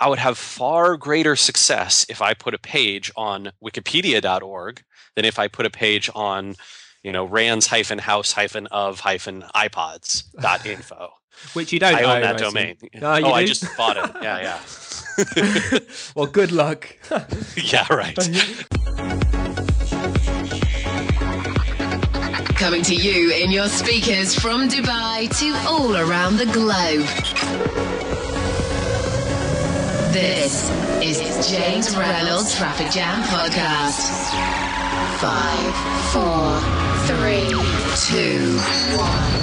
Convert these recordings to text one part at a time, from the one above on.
I would have far greater success if I put a page on wikipedia.org than if I put a page on, you know, rands hyphen house hyphen of hyphen iPods.info. Which you don't I own, own that oh, I domain. assume. Oh, you I just bought it. Yeah, yeah. well, good luck. yeah, right. Coming to you in your speakers from Dubai to all around the globe. This is James Reynolds Traffic Jam Podcast. Five, four, three, two, one.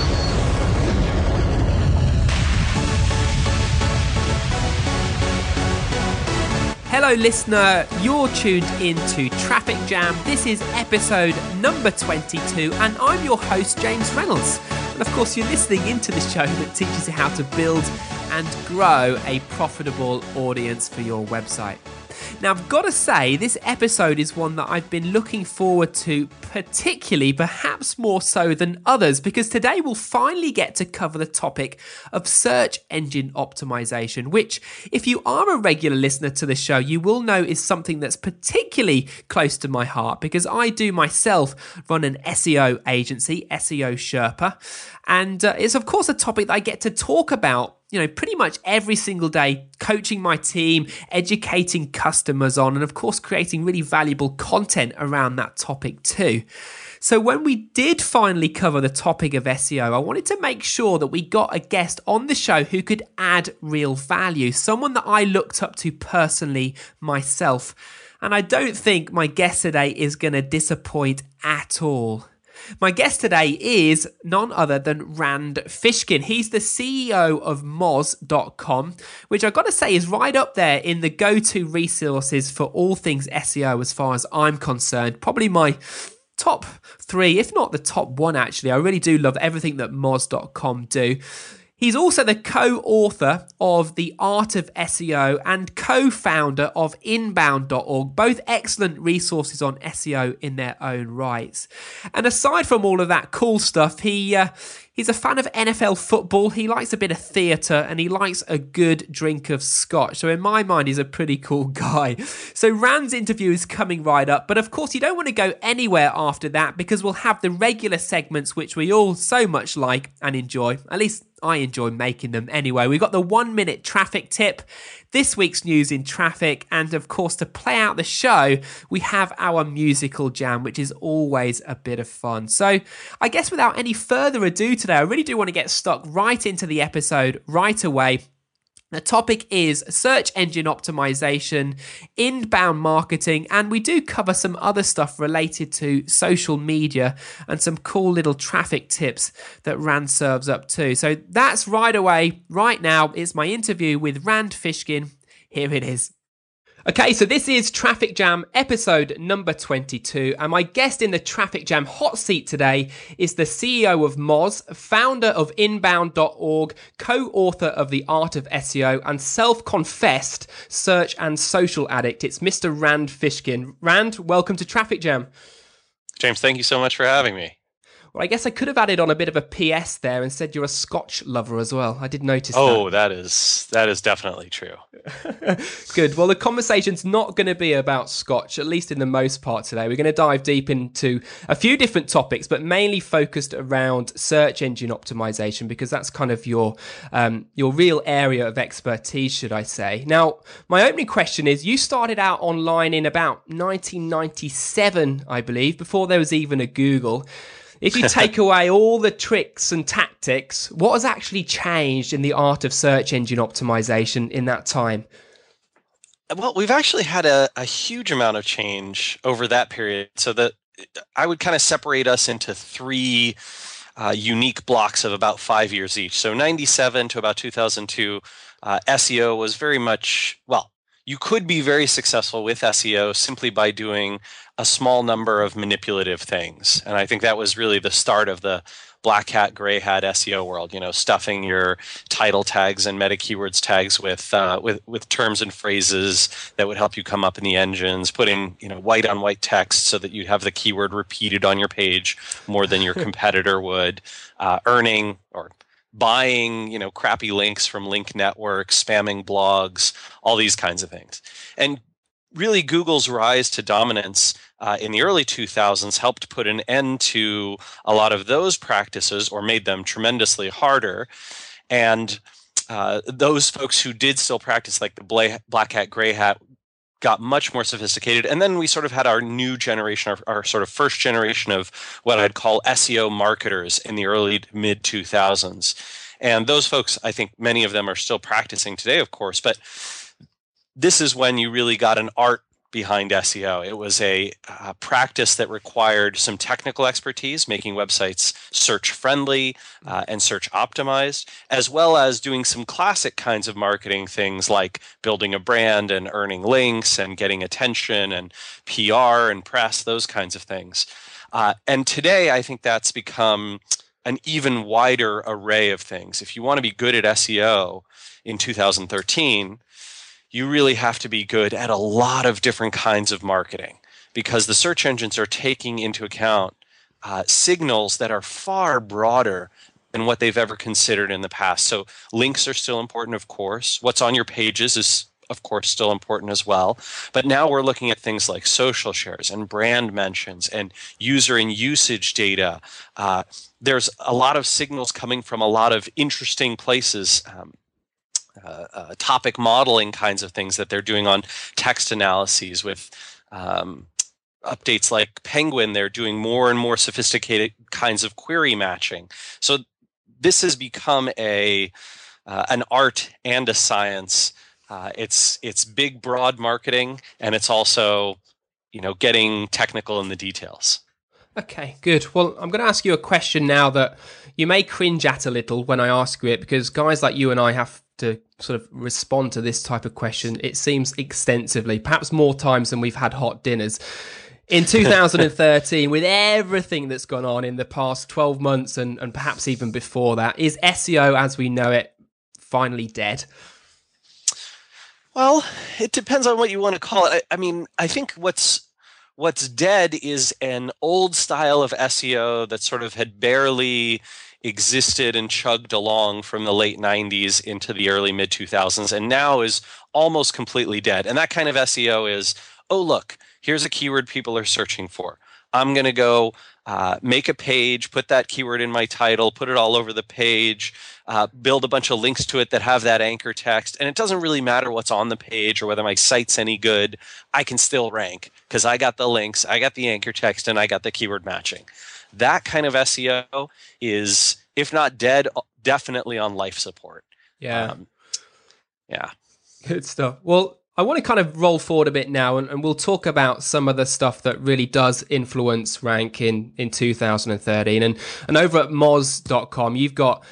Hello, listener. You're tuned into Traffic Jam. This is episode number 22, and I'm your host, James Reynolds. And of course, you're listening into the show that teaches you how to build and grow a profitable audience for your website. Now, I've got to say, this episode is one that I've been looking forward to, particularly, perhaps more so than others, because today we'll finally get to cover the topic of search engine optimization, which, if you are a regular listener to the show, you will know is something that's particularly close to my heart because I do myself run an SEO agency, SEO Sherpa, and uh, it's, of course, a topic that I get to talk about you know, pretty much every single day, coaching my team, educating customers on, and of course, creating really valuable content around that topic too. So, when we did finally cover the topic of SEO, I wanted to make sure that we got a guest on the show who could add real value, someone that I looked up to personally myself. And I don't think my guest today is going to disappoint at all. My guest today is none other than Rand Fishkin. He's the CEO of Moz.com, which I've got to say is right up there in the go to resources for all things SEO as far as I'm concerned. Probably my top three, if not the top one, actually. I really do love everything that Moz.com do. He's also the co author of The Art of SEO and co founder of Inbound.org, both excellent resources on SEO in their own rights. And aside from all of that cool stuff, he. Uh, He's a fan of NFL football. He likes a bit of theatre and he likes a good drink of scotch. So, in my mind, he's a pretty cool guy. So, Rand's interview is coming right up. But of course, you don't want to go anywhere after that because we'll have the regular segments, which we all so much like and enjoy. At least I enjoy making them anyway. We've got the one minute traffic tip, this week's news in traffic, and of course, to play out the show, we have our musical jam, which is always a bit of fun. So, I guess without any further ado today, I really do want to get stuck right into the episode right away. The topic is search engine optimization, inbound marketing, and we do cover some other stuff related to social media and some cool little traffic tips that Rand serves up too. So that's right away, right now. It's my interview with Rand Fishkin. Here it is. Okay, so this is Traffic Jam episode number 22, and my guest in the Traffic Jam hot seat today is the CEO of Moz, founder of Inbound.org, co author of The Art of SEO, and self confessed search and social addict. It's Mr. Rand Fishkin. Rand, welcome to Traffic Jam. James, thank you so much for having me. Well, I guess I could have added on a bit of a PS there and said you're a Scotch lover as well. I did notice that. Oh, that. that is that is definitely true. Good. Well, the conversation's not going to be about Scotch, at least in the most part today. We're going to dive deep into a few different topics, but mainly focused around search engine optimization because that's kind of your um, your real area of expertise, should I say? Now, my opening question is: You started out online in about 1997, I believe, before there was even a Google. If you take away all the tricks and tactics, what has actually changed in the art of search engine optimization in that time? Well, we've actually had a, a huge amount of change over that period. So that I would kind of separate us into three uh, unique blocks of about five years each. So 97 to about 2002, uh, SEO was very much, well, you could be very successful with SEO simply by doing a small number of manipulative things. And I think that was really the start of the black hat, gray hat SEO world. You know, stuffing your title tags and meta keywords tags with uh, with with terms and phrases that would help you come up in the engines. Putting you know white on white text so that you have the keyword repeated on your page more than your competitor would. Uh, earning or buying you know crappy links from link networks spamming blogs all these kinds of things. And really google's rise to dominance uh, in the early 2000s helped put an end to a lot of those practices or made them tremendously harder. And uh, those folks who did still practice like the black hat gray hat got much more sophisticated. And then we sort of had our new generation, our, our, sort of first generation of what I'd call SEO marketers in the early mid 2000s. And those folks, I think many of them are still practicing today, of course, but this is when you really got an art behind SEO. It was a, a, practice that required some technical expertise, making websites search friendly uh, and search optimized, as well as doing some classic kinds of marketing things like building a brand and earning links and getting attention and PR and press, those kinds of things. Uh, and today, I think that's become an even wider array of things. If you want to be good at SEO in 2013, you really have to be good at a lot of different kinds of marketing because the search engines are taking into account uh, signals that are far broader than what they've ever considered in the past. So links are still important, of course. What's on your pages is of course still important as well but now we're looking at things like social shares and brand mentions and user and usage data uh, there's a lot of signals coming from a lot of interesting places um, uh, uh, topic modeling kinds of things that they're doing on text analyses with um, updates like Penguin. They're doing more and more sophisticated kinds of query matching. So this has become a uh, an art and a science. Uh, it's it's big, broad marketing, and it's also you know getting technical in the details. Okay, good. Well, I'm going to ask you a question now that you may cringe at a little when I ask you it because guys like you and I have to sort of respond to this type of question, it seems extensively, perhaps more times than we've had hot dinners. In 2013, with everything that's gone on in the past 12 months and, and perhaps even before that, is SEO as we know it finally dead? Well, it depends on what you want to call it. I, I mean, I think what's what's dead is an old style of SEO that sort of had barely existed and chugged along from the late 90s into the early mid 2000s and now is almost completely dead. And that kind of SEO is oh, look, here's a keyword people are searching for. I'm going to go uh, make a page, put that keyword in my title, put it all over the page, uh, build a bunch of links to it that have that anchor text. And it doesn't really matter what's on the page or whether my site's any good. I can still rank because I got the links, I got the anchor text, and I got the keyword matching that kind of SEO is, if not dead, definitely on life support. Yeah. Um, yeah. Good stuff. Well, I want to kind of roll forward a bit now and, and, we'll talk about some of the stuff that really does influence rank in, in 2013. And, and over at moz.com, you've got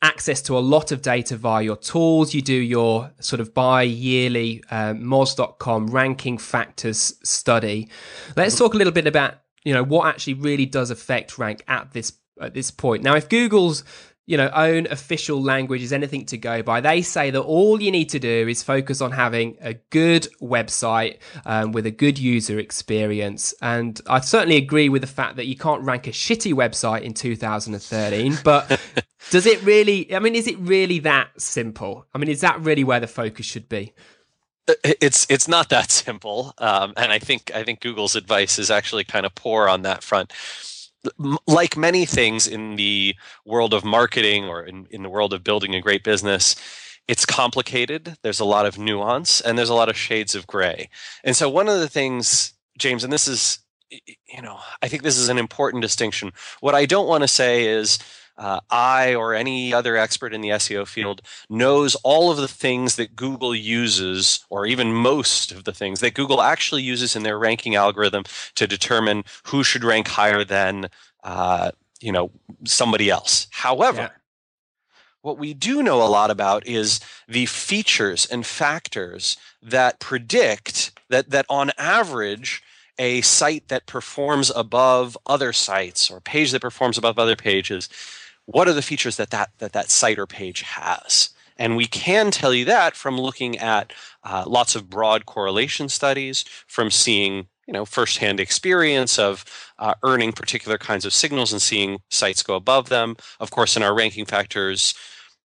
access to a lot of data via your tools. You do your sort of bi yearly uh, moz.com ranking factors study. Let's talk a little bit about you know what actually really does affect rank at this at this point. Now, if Google's you know own official language is anything to go by, they say that all you need to do is focus on having a good website um, with a good user experience. And I certainly agree with the fact that you can't rank a shitty website in 2013, but. Does it really? I mean, is it really that simple? I mean, is that really where the focus should be? it's it's not that simple, um, and I think I think Google's advice is actually kind of poor on that front. Like many things in the world of marketing or in, in the world of building a great business, it's complicated. There's a lot of nuance and there's a lot of shades of gray. And so one of the things, James, and this is, you know, I think this is an important distinction. What I don't want to say is uh, I or any other expert in the SEO field knows all of the things that Google uses, or even most of the things that Google actually uses in their ranking algorithm to determine who should rank higher than uh, you know somebody else. However, yeah. what we do know a lot about is the features and factors that predict that that on average a site that performs above other sites or a page that performs above other pages what are the features that that, that, that or page has? And we can tell you that from looking at uh, lots of broad correlation studies, from seeing you know firsthand experience of uh, earning particular kinds of signals and seeing sites go above them. Of course, in our ranking factors,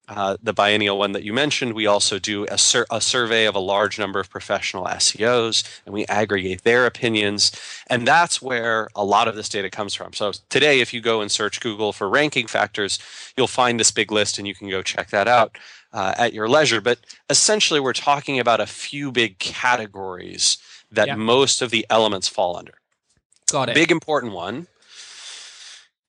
uh, the biennial one that you mentioned, we also do a, sur- a, survey of a large number of professional SEOs and we aggregate their opinions. And that's where a lot of this data comes from. So today, if you go and search Google for ranking factors, you'll find this big list and you can go check that out uh, at your leisure. But essentially, we're talking about a few big categories that yeah. most of the elements fall under. Got it. Big important one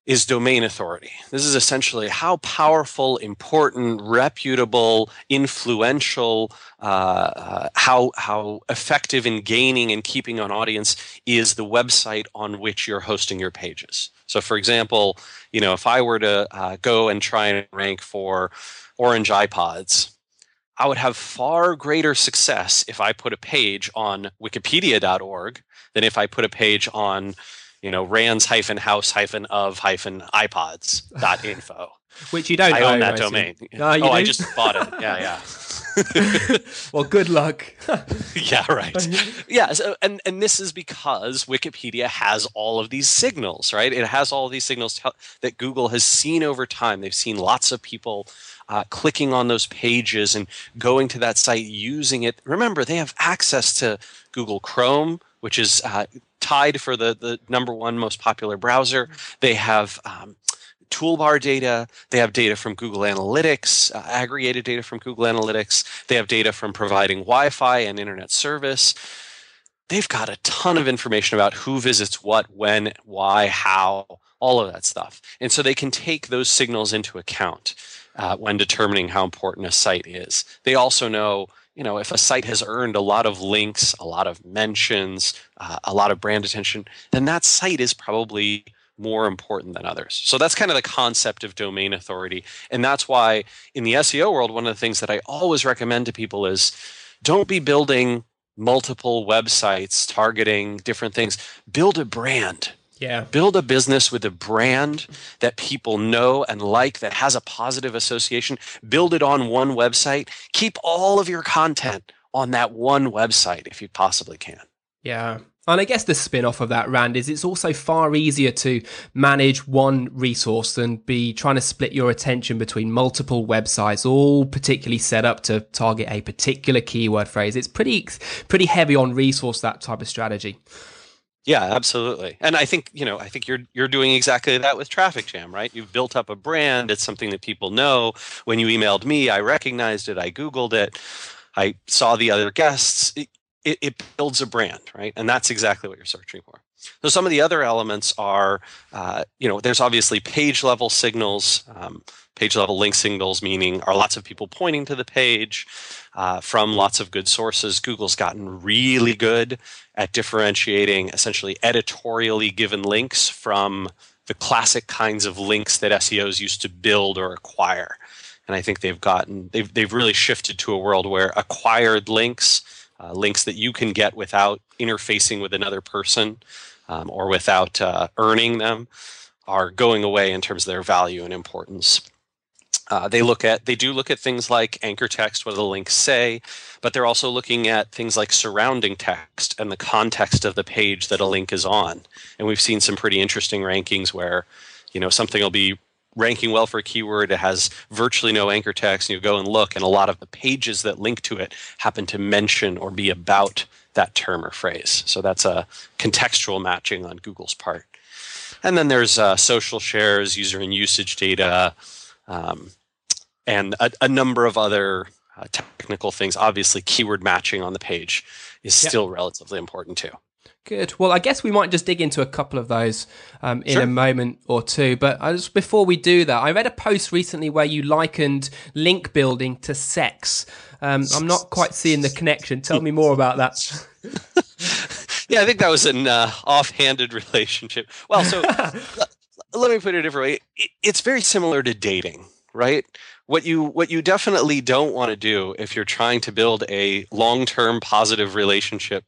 is domain authority. This is essentially how powerful, important, reputable, influential, uh, uh, how how effective in gaining and keeping an audience is the website on which you're hosting your pages. So, for example, you know, if I were to uh, go and try and rank for orange iPods, I would have far greater success if I put a page on wikipedia.org than if I put a page on, you know, rands hyphen house hyphen of hyphen iPods.info. Which you don't I own, that domain. No, oh, I just bought it. Yeah, yeah. well, good luck. yeah, right. Yeah, so, and and this is because Wikipedia has all of these signals, right? It has all of these signals that Google has seen over time. They've seen lots of people uh, clicking on those pages and going to that site using it. Remember, they have access to Google Chrome, which is uh, tied for the, the number one most popular browser. They have um, toolbar data. They have data from Google Analytics, uh, aggregated data from Google Analytics. They have data from providing Wi Fi and internet service. They've got a ton of information about who visits what, when, why, how, all of that stuff. And so they can take those signals into account uh, when determining how important a site is. They also know, you know, if a site has earned a lot of links, a lot of mentions, uh, a lot of brand attention, then that site is probably more important than others. So that's kind of the concept of domain authority. And that's why in the SEO world, one of the things that I always recommend to people is don't be building multiple websites targeting different things. Build a brand yeah. Build a business with a brand that people know and like that has a positive association. Build it on one website. Keep all of your content on that one website if you possibly can. Yeah. And I guess the spin off of that, Rand, is it's also far easier to manage one resource than be trying to split your attention between multiple websites, all particularly set up to target a particular keyword phrase. It's pretty, pretty heavy on resource, that type of strategy. Yeah, absolutely. And I think, you know, I think you're you're doing exactly that with Traffic Jam, right? You've built up a brand, it's something that people know. When you emailed me, I recognized it, I googled it, I saw the other guests. It, it, it builds a brand, right? And that's exactly what you're searching for. So some of the other elements are, uh, you know, there's obviously page level signals. Um, page level link signals, meaning are lots of people pointing to the page uh, from lots of good sources. Google's gotten really good at differentiating essentially editorially given links from the classic kinds of links that SEOs used to build or acquire. And I think they've gotten they've they've really shifted to a world where acquired links, uh, links that you can get without interfacing with another person um, or without uh, earning them, are going away in terms of their value and importance. Uh, they look at they do look at things like anchor text, what do the links say, but they're also looking at things like surrounding text and the context of the page that a link is on. And we've seen some pretty interesting rankings where, you know, something will be ranking well for a keyword. It has virtually no anchor text, and you go and look, and a lot of the pages that link to it happen to mention or be about that term or phrase. So that's a contextual matching on Google's part. And then there's uh, social shares, user and usage data, um, and a, a, number of other uh, technical things. Obviously, keyword matching on the page is yep. still relatively important too. Good. Well, I guess we might just dig into a couple of those um, in sure. a moment or two. But just before we do that, I read a post recently where you likened link building to sex. Um, I'm not quite seeing the connection. Tell me more about that. yeah, I think that was an uh, offhanded relationship. Well, so let me put it a different way. It's very similar to dating, right? What you what you definitely don't want to do if you're trying to build a long-term positive relationship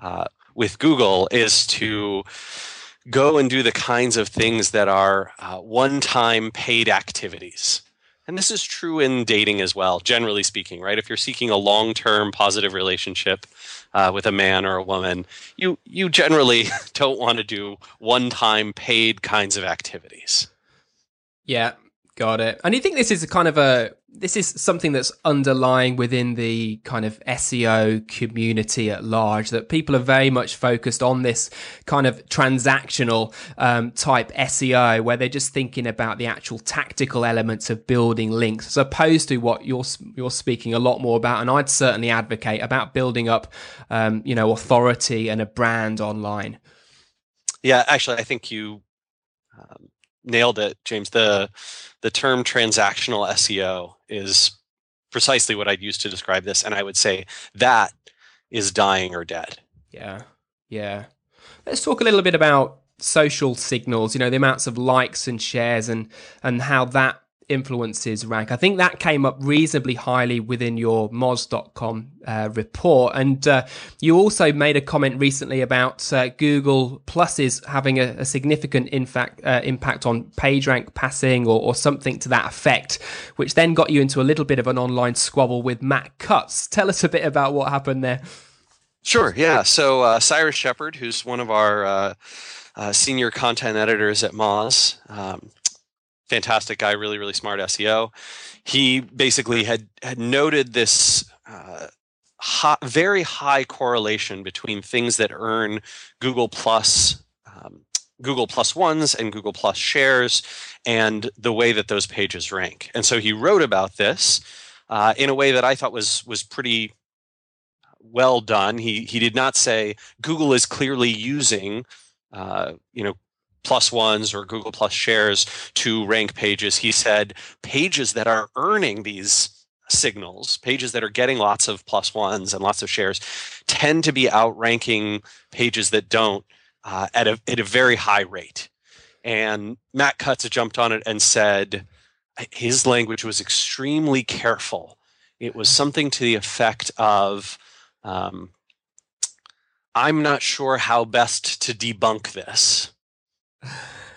uh, with Google is to go and do the kinds of things that are uh, one-time paid activities. and this is true in dating as well, generally speaking, right? If you're seeking a long term positive relationship uh, with a man or a woman, you, you generally don't want to do one time paid kinds of activities. Yeah, got it. And you think this is a kind of a this is something that's underlying within the kind of SEO community at large that people are very much focused on this kind of transactional um, type SEO where they're just thinking about the actual tactical elements of building links as opposed to what you're you're speaking a lot more about and I'd certainly advocate about building up um, you know authority and a brand online. Yeah, actually I think you um, nailed it James the the term transactional SEO is precisely what I'd use to describe this. And I would say that is dying or dead. Yeah. Yeah. Let's talk a little bit about social signals, you know, the amounts of likes and shares and and how that influences rank. I think that came up reasonably highly within your Moz.com uh, report. And uh, you also made a comment recently about uh, Google Pluses having a, a significant in fact, uh, impact on PageRank passing or, or, something to that effect, which then got you into a little bit of an online squabble with Matt Cutts. Tell us a bit about what happened there. Sure, yeah. So uh, Cyrus Shepard, who's one of our uh, senior content editors at Moz, um, fantastic guy, really, really smart SEO. He basically had had noted this uh, very high correlation between things that earn Google Plus. Um, Google Plus ones and Google Plus shares, and the way that those pages rank. And so he wrote about this uh, in a way that I thought was was pretty well done. He he did not say Google is clearly using uh, you know plus ones or Google plus shares to rank pages. He said pages that are earning these signals, pages that are getting lots of plus ones and lots of shares, tend to be outranking pages that don't uh, at a at a very high rate. And Matt Cutts jumped on it and said his language was extremely careful. It was something to the effect of. Um, I'm not sure how best to debunk this.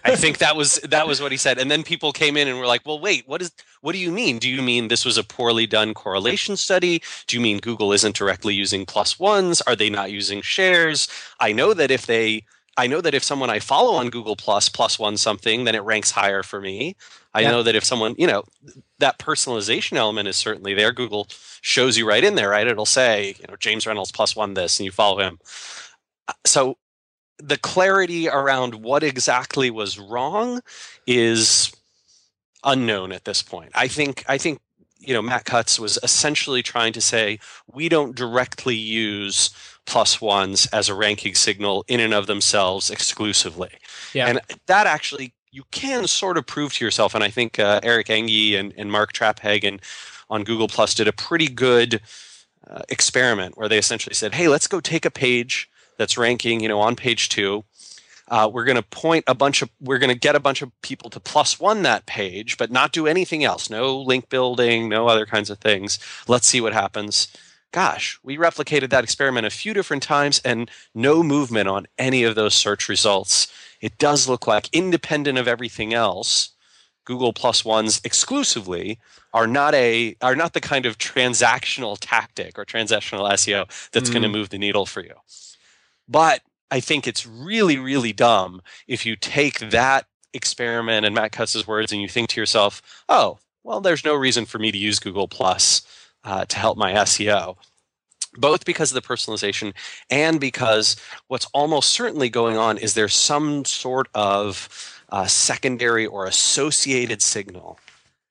I think that was that was what he said. And then people came in and were like, "Well, wait, what is what do you mean? Do you mean this was a poorly done correlation study? Do you mean Google isn't directly using plus ones? Are they not using shares? I know that if they I know that if someone I follow on Google Plus plus one something, then it ranks higher for me. I yeah. know that if someone, you know, that personalization element is certainly there. Google shows you right in there, right? It'll say, you know, James Reynolds plus one this, and you follow him. Uh, so the clarity around what exactly was wrong is unknown at this point. I think I think you know Matt Cutts was essentially trying to say we don't directly use plus ones as a ranking signal in and of themselves exclusively. Yeah. And that actually you can sort of prove to yourself. And I think uh, Eric Enge and, and Mark Traphagen on Google Plus did a pretty good uh, experiment where they essentially said, hey, let's go take a page that's ranking, you know, on page two. Uh, we're going to point a bunch of, we're going to get a bunch of people to plus one that page, but not do anything else. No link building, no other kinds of things. Let's see what happens. Gosh, we replicated that experiment a few different times and no movement on any of those search results. It does look like, independent of everything else, Google plus ones exclusively are not a are not the kind of transactional tactic or transactional SEO that's mm. going to move the needle for you. But I think it's really, really dumb if you take that experiment and Matt Cutts's words and you think to yourself, oh, well, there's no reason for me to use Google Plus uh, to help my SEO. Both because of the personalization and because what's almost certainly going on is there's some sort of uh, secondary or associated signal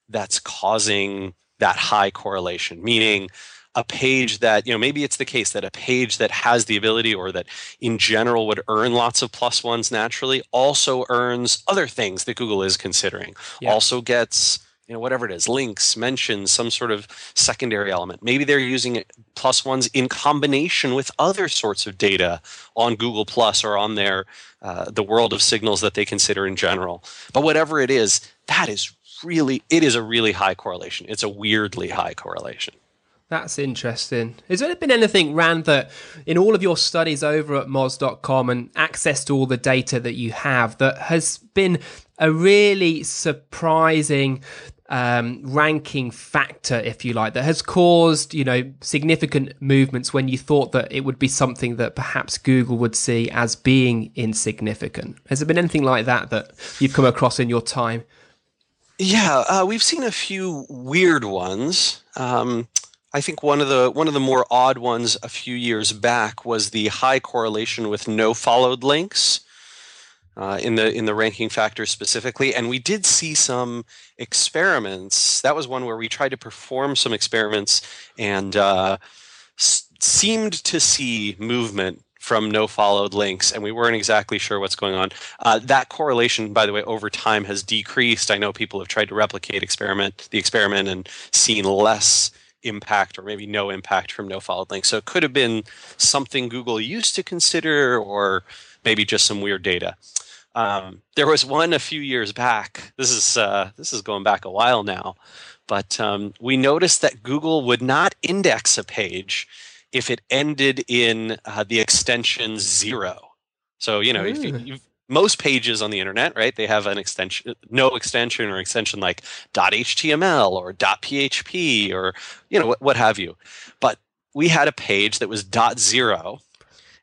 that's causing that high correlation, meaning a page that you know maybe it's the case that a page that has the ability or that in general would earn lots of plus ones naturally also earns other things that google is considering. Yeah. also gets you know whatever it is links mentions some sort of secondary element. Maybe they're using plus ones in combination with other sorts of data on google plus or on their uh, the world of signals that they consider in general. But whatever it is that is really it is a really high correlation. It's a weirdly high correlation that's interesting. Has there been anything, Rand, that in all of your studies over at Moz.com and access to all the data that you have, that has been a really surprising um, ranking factor, if you like, that has caused you know significant movements when you thought that it would be something that perhaps Google would see as being insignificant? Has there been anything like that that you've come across in your time? Yeah, uh, we've seen a few weird ones. Um, I think one of the one of the more odd ones a few years back was the high correlation with no followed links uh, in the in the ranking factor specifically, and we did see some experiments. That was one where we tried to perform some experiments and uh, s- seemed to see movement from no followed links, and we weren't exactly sure what's going on. Uh, that correlation, by the way, over time has decreased. I know people have tried to replicate experiment the experiment and seen less impact or maybe no impact from no followed links. So it could have been something Google used to consider, or maybe just some weird data. Um, there was one a few years back. This is uh, this is going back a while now, but um, we noticed that Google would not index a page if it ended in uh, the extension zero. So you know, if you, most pages on the internet, right? They have an extension, no extension or extension like .html or .php or you know what, what have you. But we had a page that was .zero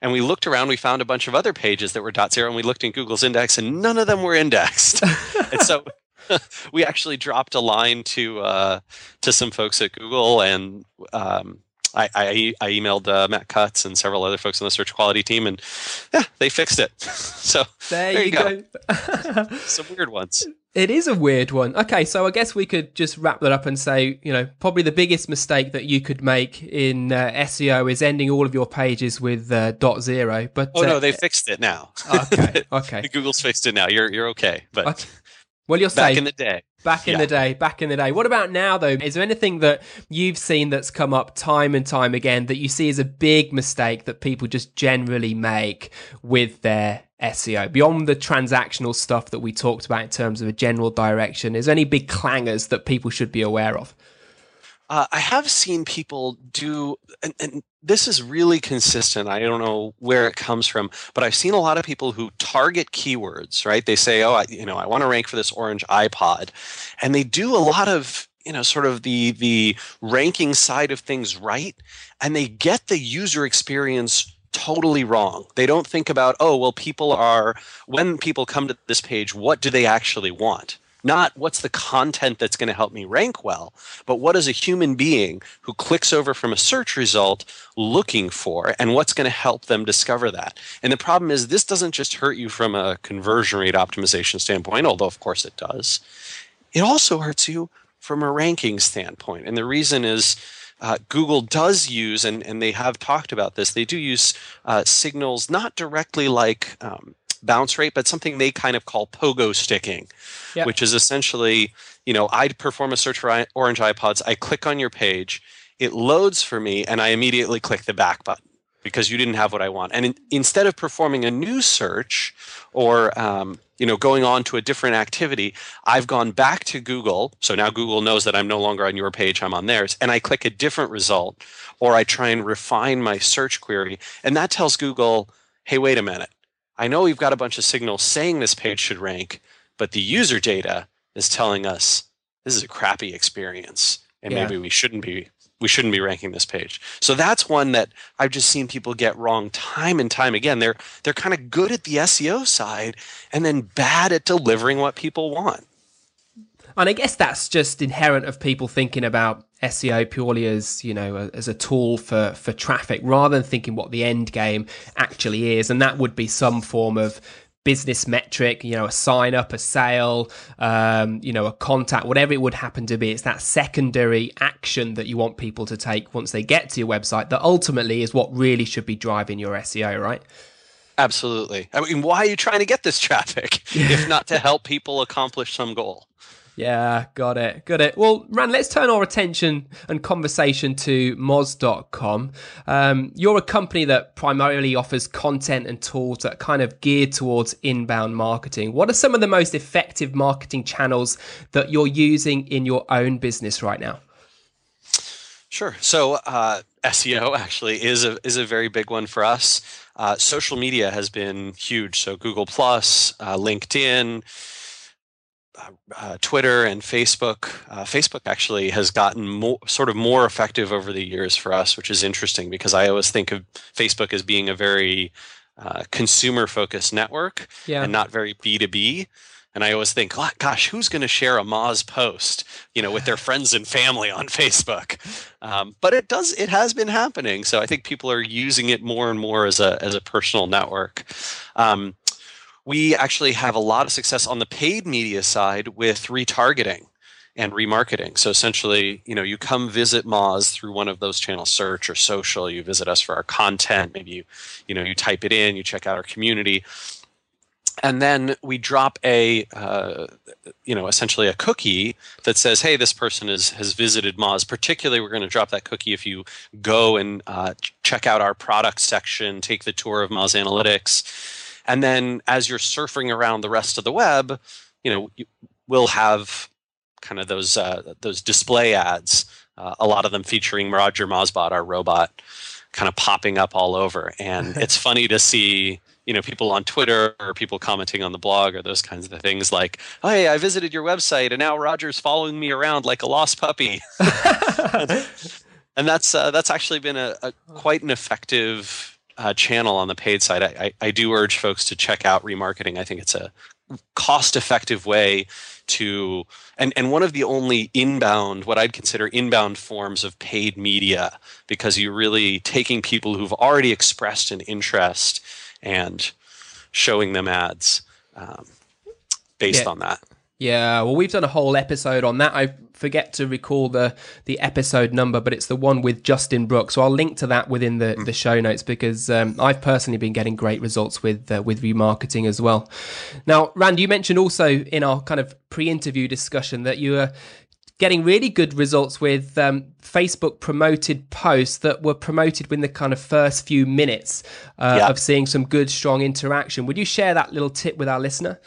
and we looked around we found a bunch of other pages that were dot zero and we looked in google's index and none of them were indexed and so we actually dropped a line to uh, to some folks at google and um, I, I, I, emailed uh, Matt Cutts and several other folks on the search quality team, and yeah, they fixed it. so there, there you go. go. Some weird ones. It is a weird one. Okay, so I guess we could just wrap that up and say, you know, probably the biggest mistake that you could make in uh, SEO is ending all of your pages with uh, dot zero. But oh no, uh, they fixed it now. Okay, okay. Google's fixed it now. You're you're okay. But okay. Well, you're saying back safe. in the day. Back in yeah. the day, back in the day. What about now, though? Is there anything that you've seen that's come up time and time again that you see as a big mistake that people just generally make with their SEO? Beyond the transactional stuff that we talked about in terms of a general direction, is there any big clangers that people should be aware of? Uh, I have seen people do, and, and, this is really consistent. I don't know where it comes from, but I've seen a lot of people who target keywords. Right? They say, "Oh, I, you know, I want to rank for this orange iPod," and they do a lot of you know sort of the the ranking side of things right, and they get the user experience totally wrong. They don't think about, oh, well, people are, when people come to this page, what do they actually want? Not what's the content that's going to help me rank well, but what is a human being who clicks over from a search result looking for and what's going to help them discover that. And the problem is, this doesn't just hurt you from a conversion rate optimization standpoint, although of course it does. It also hurts you from a ranking standpoint. And the reason is, uh, Google does use, and, and they have talked about this, they do use uh, signals not directly like um, bounce rate, but something they kind of call pogo sticking, yep. which is essentially, you know, I perform a search for orange iPods, I click on your page, it loads for me, and I immediately click the back button because you didn't have what I want. And in, instead of performing a new search or um, you know going on to a different activity, I've gone back to Google. So now Google knows that I'm no longer on your page; I'm on theirs, and I click a different result, or I try and refine my search query, and that tells Google, "Hey, wait a minute. I know we've got a bunch of signals saying this page should rank, but the user data is telling us this is a crappy experience and yeah. maybe we shouldn't be we shouldn't be ranking this page. So that's one that I've just seen people get wrong time and time again. They're they're kind of good at the SEO side and then bad at delivering what people want. And I guess that's just inherent of people thinking about SEO purely as you know as a tool for for traffic rather than thinking what the end game actually is, and that would be some form of business metric, you know, a sign up, a sale, um, you know, a contact, whatever it would happen to be. It's that secondary action that you want people to take once they get to your website that ultimately is what really should be driving your SEO, right? Absolutely. I mean, why are you trying to get this traffic if not to help people accomplish some goal? Yeah, got it, got it. Well, Rand, let's turn our attention and conversation to Moz.com. Um, you're a company that primarily offers content and tools that kind of geared towards inbound marketing. What are some of the most effective marketing channels that you're using in your own business right now? Sure. So uh, SEO actually is a is a very big one for us. Uh, social media has been huge. So Google Plus, uh, LinkedIn uh, Twitter and Facebook. Uh, Facebook actually has gotten more, sort of more effective over the years for us, which is interesting because I always think of Facebook as being a very uh, consumer focused network Yeah. and not very B2B. And I always think, "Oh, gosh, who's going to share a Moz post, you know, with their friends and family on Facebook? Um, but it does, it has been happening. So I think people are using it more and more as a as a personal network. Um, we actually have a lot of success on the paid media side with retargeting and remarketing. So essentially, you know, you come visit Moz through one of those channels, search or social. You visit us for our content. Maybe you, you know, you type it in. You check out our community, and then we drop a, uh, you know, essentially a cookie that says, "Hey, this person is has visited Moz." Particularly, we're going to drop that cookie if you go and uh, check out our product section, take the tour of Moz Analytics, and then as you're surfing around the rest of the web, you know, you, we'll have kind of those uh, those display ads. Uh, a lot of them featuring Roger Mozbot, our robot, kind of popping up all over, and it's funny to see you know people on Twitter or people commenting on the blog or those kinds of things like, oh, "Hey, I visited your website, and now Roger's following me around like a lost puppy." and that's uh, that's actually been a, a quite an effective uh, channel on the paid side. I, I, I do urge folks to check out remarketing. I think it's a cost-effective way to and, and one of the only inbound what i'd consider inbound forms of paid media because you're really taking people who've already expressed an interest and showing them ads um, based Yeah. on that Yeah, well, we've done a whole episode on that. I forget to recall the the episode number, but it's the one with Justin Brooks. So I'll link to that within the, the show notes because um, I've personally been getting great results with uh, with remarketing as well. Now, Rand, you mentioned also in our kind of pre-interview discussion that you were getting really good results with um, Facebook promoted posts that were promoted within the kind of first few minutes uh, Yeah. of seeing some good, strong interaction. Would you share that little tip with our listener?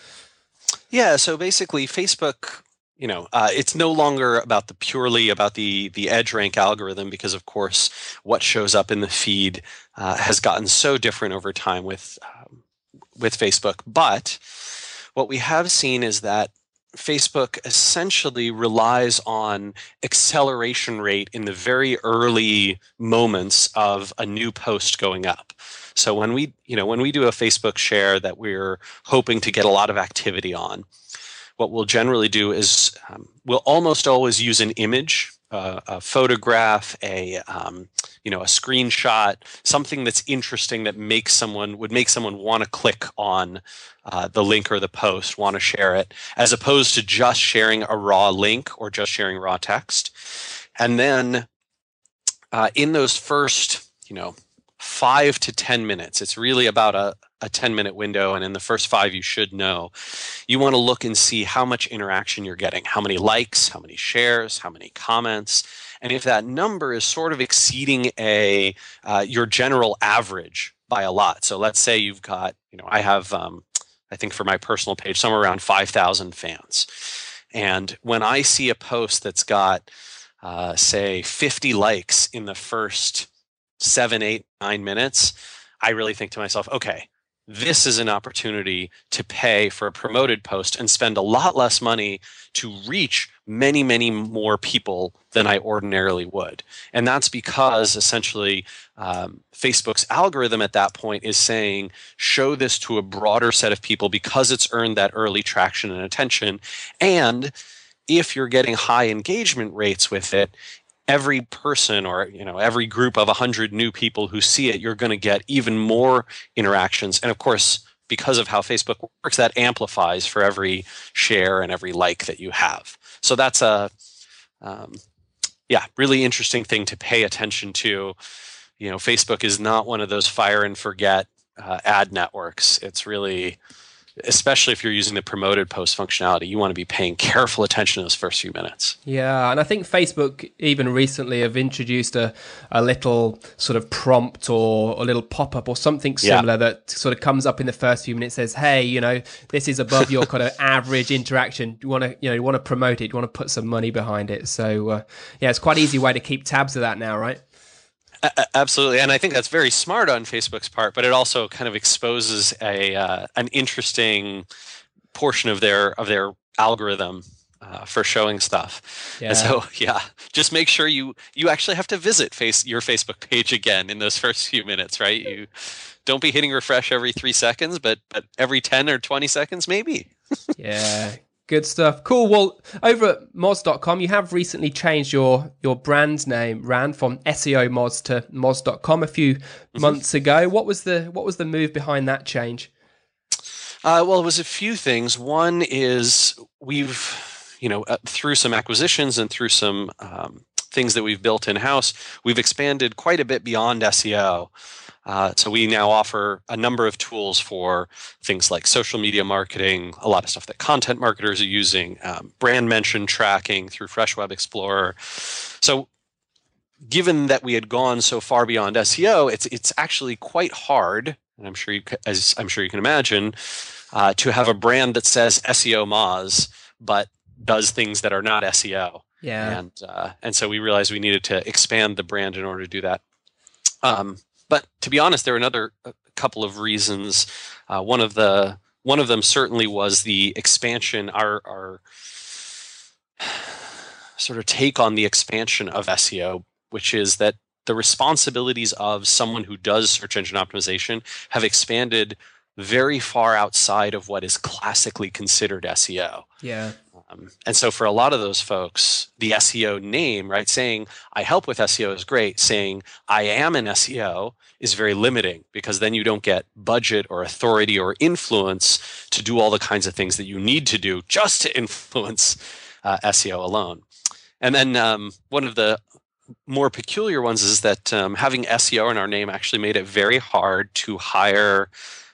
Yeah, so basically, Facebook, you know, uh, it's no longer about the purely about the the edge rank algorithm because, of course, what shows up in the feed uh, has gotten so different over time with um, with Facebook. But what we have seen is that Facebook essentially relies on acceleration rate in the very early moments of a new post going up. So when we, you know, when we do a Facebook share that we're hoping to get a lot of activity on, what we'll generally do is um, we'll almost always use an image, uh, a photograph, a um, you know, a screenshot, something that's interesting that makes someone would make someone want to click on uh, the link or the post, want to share it, as opposed to just sharing a raw link or just sharing raw text. And then uh, in those first, you know, five to 10 minutes, it's really about a, a 10 minute window. And in the first five, you should know. You want to look and see how much interaction you're getting, how many likes, how many shares, how many comments. And if that number is sort of exceeding a uh, your general average by a lot, so let's say you've got, you know, I have, um, I think for my personal page, somewhere around 5,000 fans. And when I see a post that's got, uh, say, 50 likes in the first seven, eight, nine minutes, I really think to myself, okay, this is an opportunity to pay for a promoted post and spend a lot less money to reach many, many more people than I ordinarily would. And that's because essentially um, Facebook's algorithm at that point is saying, show this to a broader set of people because it's earned that early traction and attention. And if you're getting high engagement rates with it, every person or you know every group of 100 new people who see it you're going to get even more interactions. And of course because of how facebook works that amplifies for every share and every like that you have. So that's a um, yeah really interesting thing to pay attention to. You know facebook is not one of those fire and forget uh, ad networks. It's really especially if you're using the promoted post functionality you want to be paying careful attention to those first few minutes Yeah, and I think Facebook even recently have introduced a, a little sort of prompt or a little pop up or something Yeah. similar that sort of comes up in the first few minutes. Says, "Hey, you know, this is above your kind of average interaction. You want to, you know, you want to promote it. You want to put some money behind it." So, uh, yeah, it's quite an easy way to keep tabs of that now, right? Absolutely, and I think that's very smart on Facebook's part, but it also kind of exposes a uh, an interesting portion of their of their algorithm uh, for showing stuff. Yeah. And so, yeah, just make sure you you actually have to visit face your Facebook page again in those first few minutes, right? You don't be hitting refresh every three seconds, but but every ten or twenty seconds, maybe. yeah. Good stuff. Cool. Well, over at moz.com, you have recently changed your your brand name, Rand, from SEO Moz to moz.com a few months ago. What was the what was the move behind that change? Uh, well, it was a few things. One is we've, you know, uh, through some acquisitions and through some um, things that we've built in house, we've expanded quite a bit beyond SEO. Uh, so we now offer a number of tools for things like social media marketing, a lot of stuff that content marketers are using, um, brand mention tracking through Fresh Web Explorer. So given that we had gone so far beyond SEO, it's it's actually quite hard, and I'm sure you as I'm sure you can imagine, uh, to have a brand that says SEO Moz but does things that are not SEO. Yeah. And uh, and so we realized we needed to expand the brand in order to do that. Um, but to be honest, there are another couple of reasons. Uh, one of the one of them certainly was the expansion. Our our sort of take on the expansion of SEO, which is that the responsibilities of someone who does search engine optimization have expanded very far outside of what is classically considered SEO. Yeah. Um, and so for a lot of those folks, the SEO name, right, saying I help with SEO is great. Saying I am an SEO is very limiting because then you don't get budget or authority or influence to do all the kinds of things that you need to do just to influence uh, SEO alone. And then um, one of the more peculiar ones is that um, having SEO in our name actually made it very hard to hire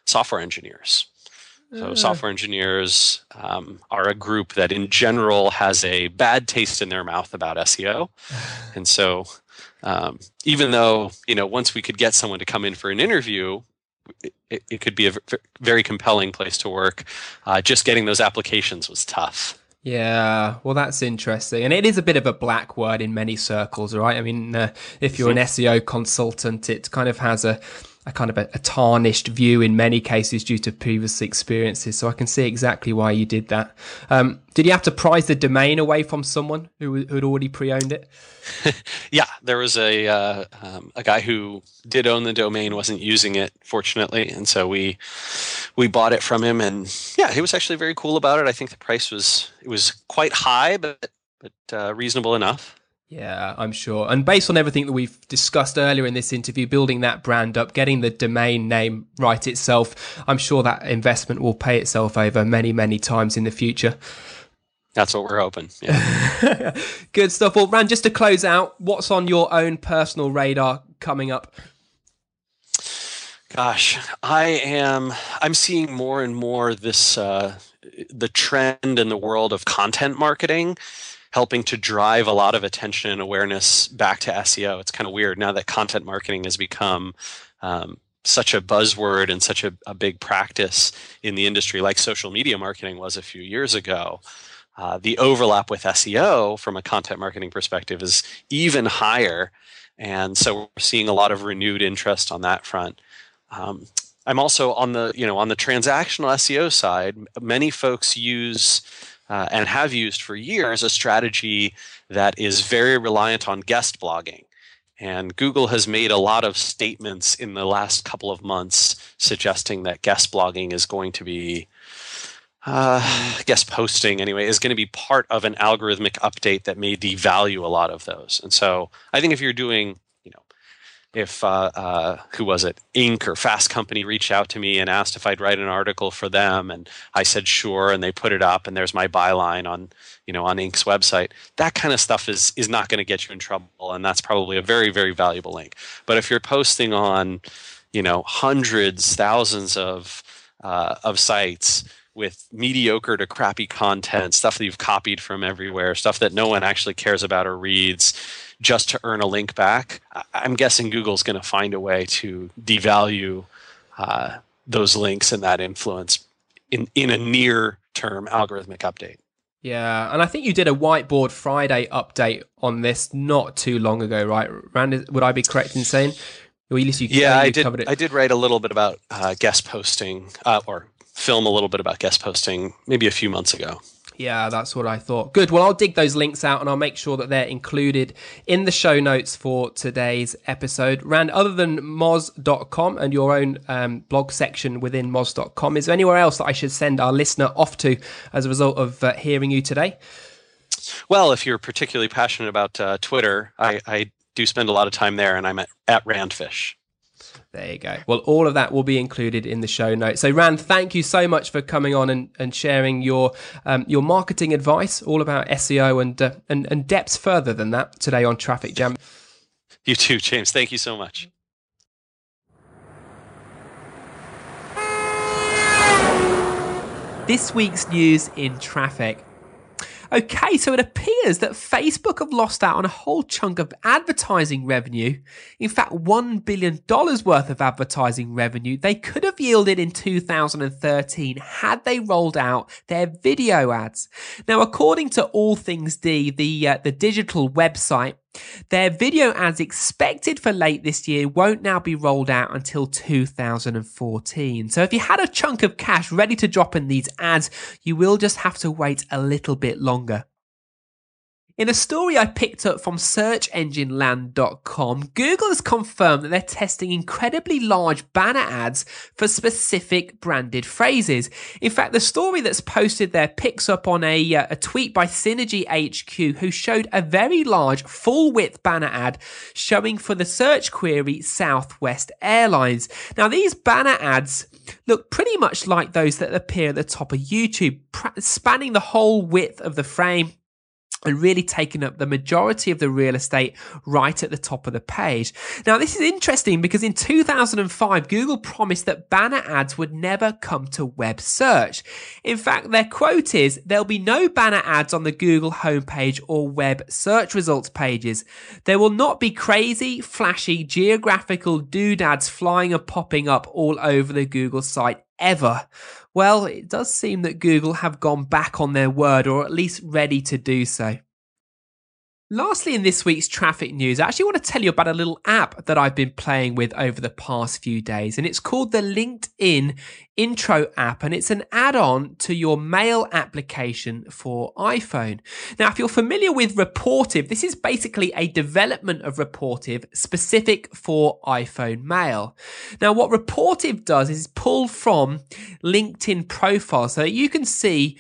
software engineers. So, Ah. software engineers um, are a group that, in general, has a bad taste in their mouth about SEO, and so um, even though you know once we could get someone to come in for an interview, it, it could be a very compelling place to work. Uh, just getting those applications was tough. Yeah, well, that's interesting, and it is a bit of a black word in many circles, right? I mean, uh, if you're an SEO consultant, it kind of has a, a kind of a, a tarnished view in many cases due to previous experiences. So I can see exactly why you did that. Um, did you have to prize the domain away from someone who had already pre-owned it? Yeah, there was a uh, um, a guy who did own the domain, wasn't using it, fortunately, and so we we bought it from him. And yeah, he was actually very cool about it. I think the price was it was quite high, but but uh, reasonable enough. Yeah, I'm sure. And based on everything that we've discussed earlier in this interview, building that brand up, getting the domain name right itself, I'm sure that investment will pay itself over many, many times in the future. That's what we're hoping. Yeah. Good stuff. Well, Rand, just to close out, what's on your own personal radar coming up? Gosh, I am. I'm seeing more and more this uh, the trend in the world of content marketing, helping to drive a lot of attention and awareness back to SEO. It's kind of weird now that content marketing has become um, such a buzzword and such a, a big practice in the industry, like social media marketing was a few years ago. Uh, the overlap with SEO from a content marketing perspective is even higher. And so we're seeing a lot of renewed interest on that front. Um, I'm also on the you know on the transactional SEO side. Many folks use uh, and have used for years a strategy that is very reliant on guest blogging. And Google has made a lot of statements in the last couple of months suggesting that guest blogging is going to be uh, guest posting anyway is going to be part of an algorithmic update that may devalue a lot of those. And so I think if you're doing, if uh, uh, who was it, Inc. or Fast Company reached out to me and asked if I'd write an article for them, and I said sure, and they put it up, and there's my byline on, you know, on Inc.'s website. That kind of stuff is is not going to get you in trouble, and that's probably a very very valuable link. But if you're posting on, you know, hundreds, thousands of uh, of sites with mediocre to crappy content, stuff that you've copied from everywhere, stuff that no one actually cares about or reads, just to earn a link back, I'm guessing Google's going to find a way to devalue uh, those links and that influence in, in a near term algorithmic update. Yeah, and I think you did a Whiteboard Friday update on this not too long ago, right? Rand, would I be correct in saying? Or at least you, Yeah, you I did. covered it. I did write a little bit about uh, guest posting, uh, or film a little bit about guest posting, maybe a few months ago. Yeah, that's what I thought. Good. Well, I'll dig those links out and I'll make sure that they're included in the show notes for today's episode. Rand, other than moz.com and your own um, blog section within moz.com, is there anywhere else that I should send our listener off to as a result of uh, hearing you today? Well, if you're particularly passionate about uh, Twitter, I, I, do spend a lot of time there and I'm at, at Randfish. There you go. Well, all of that will be included in the show notes. So, Rand, thank you so much for coming on and, and sharing your um, your marketing advice, all about SEO and, uh, and and depths further than that today on Traffic Jam. You too, James. Thank you so much. This week's news in traffic. Okay, so it appears that Facebook have lost out on a whole chunk of advertising revenue. In fact, $1 billion worth of advertising revenue they could have yielded in 2013 had they rolled out their video ads. Now, according to All Things D, the, uh, the digital website, their video ads expected for late this year won't now be rolled out until 2014. So if you had a chunk of cash ready to drop in these ads, you will just have to wait a little bit longer. In a story I picked up from searchengineland.com, Google has confirmed that they're testing incredibly large banner ads for specific branded phrases. In fact, the story that's posted there picks up on a, uh, a tweet by Synergy HQ who showed a very large full width banner ad showing for the search query Southwest Airlines. Now, these banner ads look pretty much like those that appear at the top of YouTube, spanning the whole width of the frame and really taking up the majority of the real estate right at the top of the page. Now, this is interesting because in 2005, Google promised that banner ads would never come to web search. In fact, their quote is there'll be no banner ads on the Google homepage or web search results pages. There will not be crazy, flashy, geographical doodads flying and popping up all over the Google site ever. Well, it does seem that Google have gone back on their word, or at least ready to do so. Lastly, in this week's traffic news, I actually want to tell you about a little app that I've been playing with over the past few days, and it's called the LinkedIn Intro app, and it's an add on to your mail application for iPhone. Now, if you're familiar with Rapportive, this is basically a development of Rapportive specific for iPhone mail. Now, what Rapportive does is pull from LinkedIn profiles so that you can see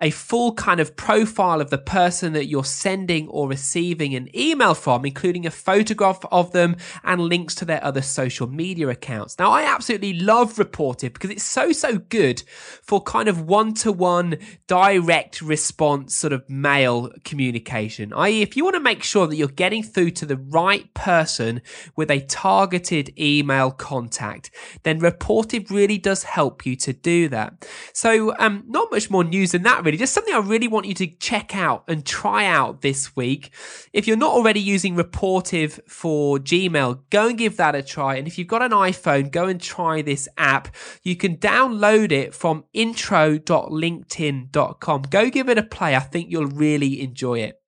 a full kind of profile of the person that you're sending or receiving an email from, including a photograph of them and links to their other social media accounts. Now, I absolutely love Rapportive because it's so, so good for kind of one to one direct response sort of mail communication. I.e., if you want to make sure that you're getting through to the right person with a targeted email contact, then Rapportive really does help you to do that. So, um, not much more news than that really. Just something I really want you to check out and try out this week. If you're not already using Rapportive for Gmail, go and give that a try. And if you've got an iPhone, go and try this app. You can download it from intro.linkedin.com. Go give it a play. I think you'll really enjoy it.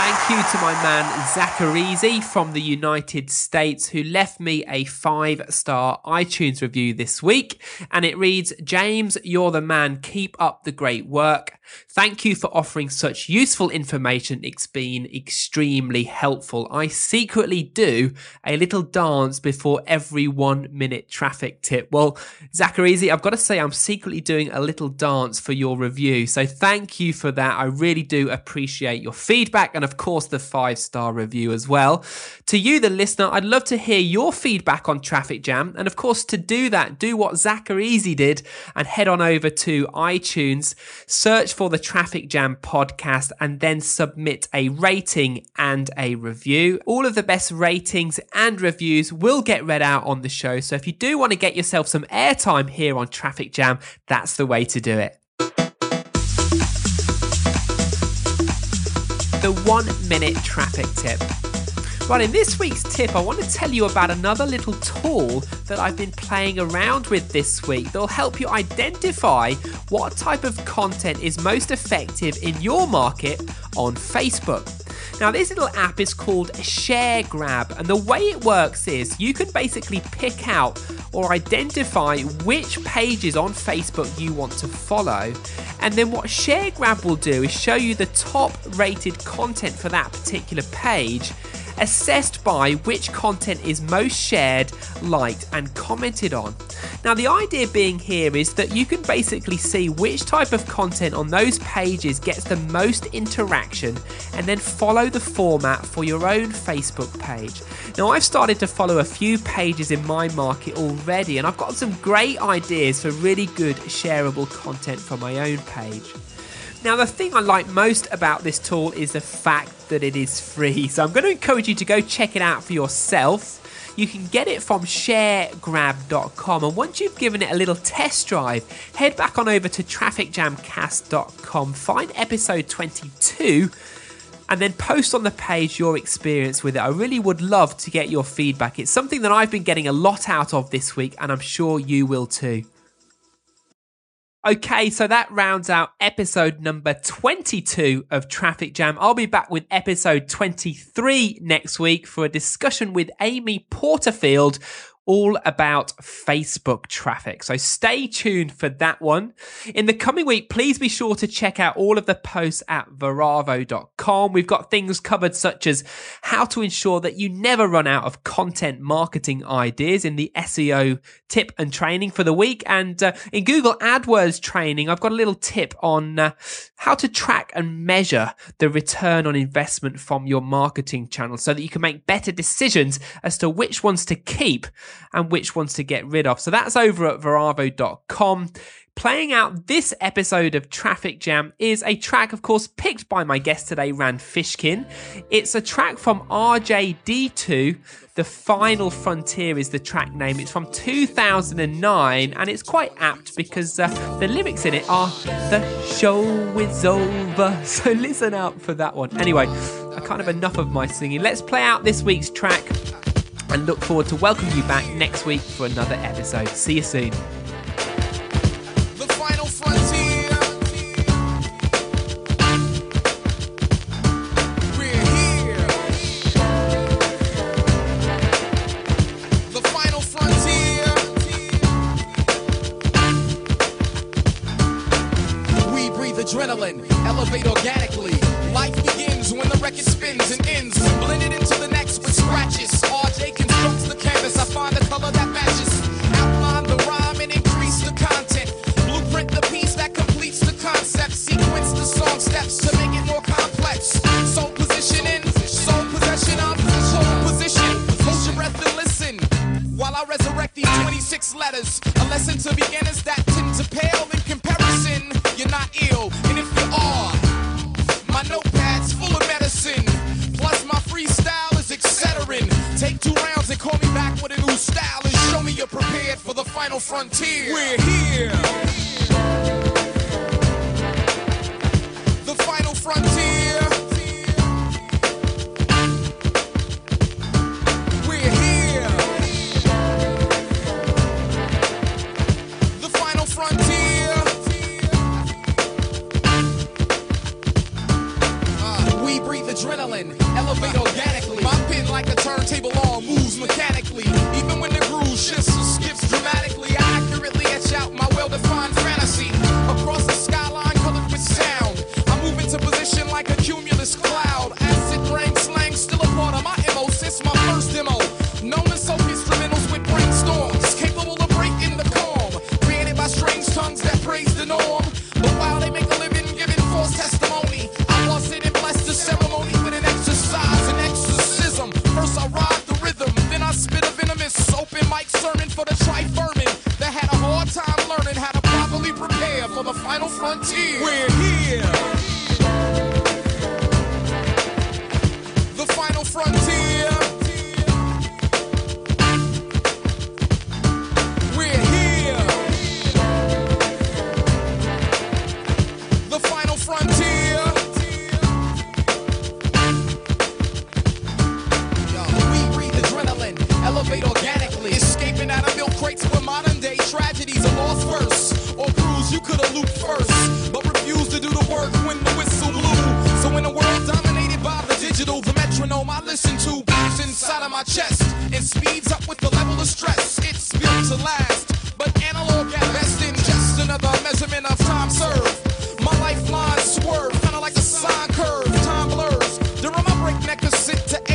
Thank you to my man Zacharizi from the United States who left me a five star iTunes review this week. And it reads James, you're the man. Keep up the great work. Thank you for offering such useful information. It's been extremely helpful. I secretly do a little dance before every one minute traffic tip. Well, Zacharizi, I've got to say, I'm secretly doing a little dance for your review. So thank you for that. I really do appreciate your feedback and, of course, the five star review as well. To you, the listener, I'd love to hear your feedback on Traffic Jam. And, of course, to do that, do what Zacharizi did and head on over to iTunes, search for the Traffic Jam podcast and then submit a rating and a review. All of the best ratings and reviews will get read out on the show. So if you do want to get yourself some airtime here on Traffic Jam, that's the way to do it. The one minute traffic tip. Right, in this week's tip, I want to tell you about another little tool that I've been playing around with this week that'll help you identify what type of content is most effective in your market on Facebook. Now, this little app is called Share Grab, and the way it works is you can basically pick out or identify which pages on Facebook you want to follow. And then what Share Grab will do is show you the top rated content for that particular page assessed by which content is most shared, liked, and commented on. Now, the idea being here is that you can basically see which type of content on those pages gets the most interaction and then follow the format for your own Facebook page. Now, I've started to follow a few pages in my market already, and I've got some great ideas for really good shareable content for my own page. Now, the thing I like most about this tool is the fact that it is free. So I'm going to encourage you to go check it out for yourself. You can get it from sharegrab.com. And once you've given it a little test drive, head back on over to trafficjamcast.com, find episode 22, and then post on the page your experience with it. I really would love to get your feedback. It's something that I've been getting a lot out of this week, and I'm sure you will too. Okay, so that rounds out episode number 22 of Traffic Jam. I'll be back with episode 23 next week for a discussion with Amy Porterfield all about Facebook traffic. So stay tuned for that one. In the coming week, please be sure to check out all of the posts at varavo.com. We've got things covered such as how to ensure that you never run out of content marketing ideas in the SEO tip and training for the week. And uh, in Google AdWords training, I've got a little tip on uh, how to track and measure the return on investment from your marketing channel so that you can make better decisions as to which ones to keep and which ones to get rid of. So that's over at varavo.com. Playing out this episode of Traffic Jam is a track, of course, picked by my guest today, Rand Fishkin. It's a track from RJD2. The Final Frontier is the track name. It's from 2009 and it's quite apt because uh, the lyrics in it are The show is over. So listen out for that one. Anyway, I of have enough of my singing. Let's play out this week's track and look forward to welcoming you back next week for another episode. See you soon. Mecca, sit to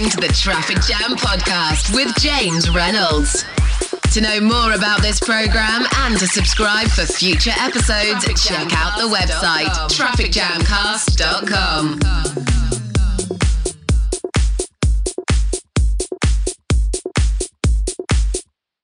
listening to the Traffic Jam Podcast with James Reynolds. To know more about this program and to subscribe for future episodes, check out the website trafficjamcast.com.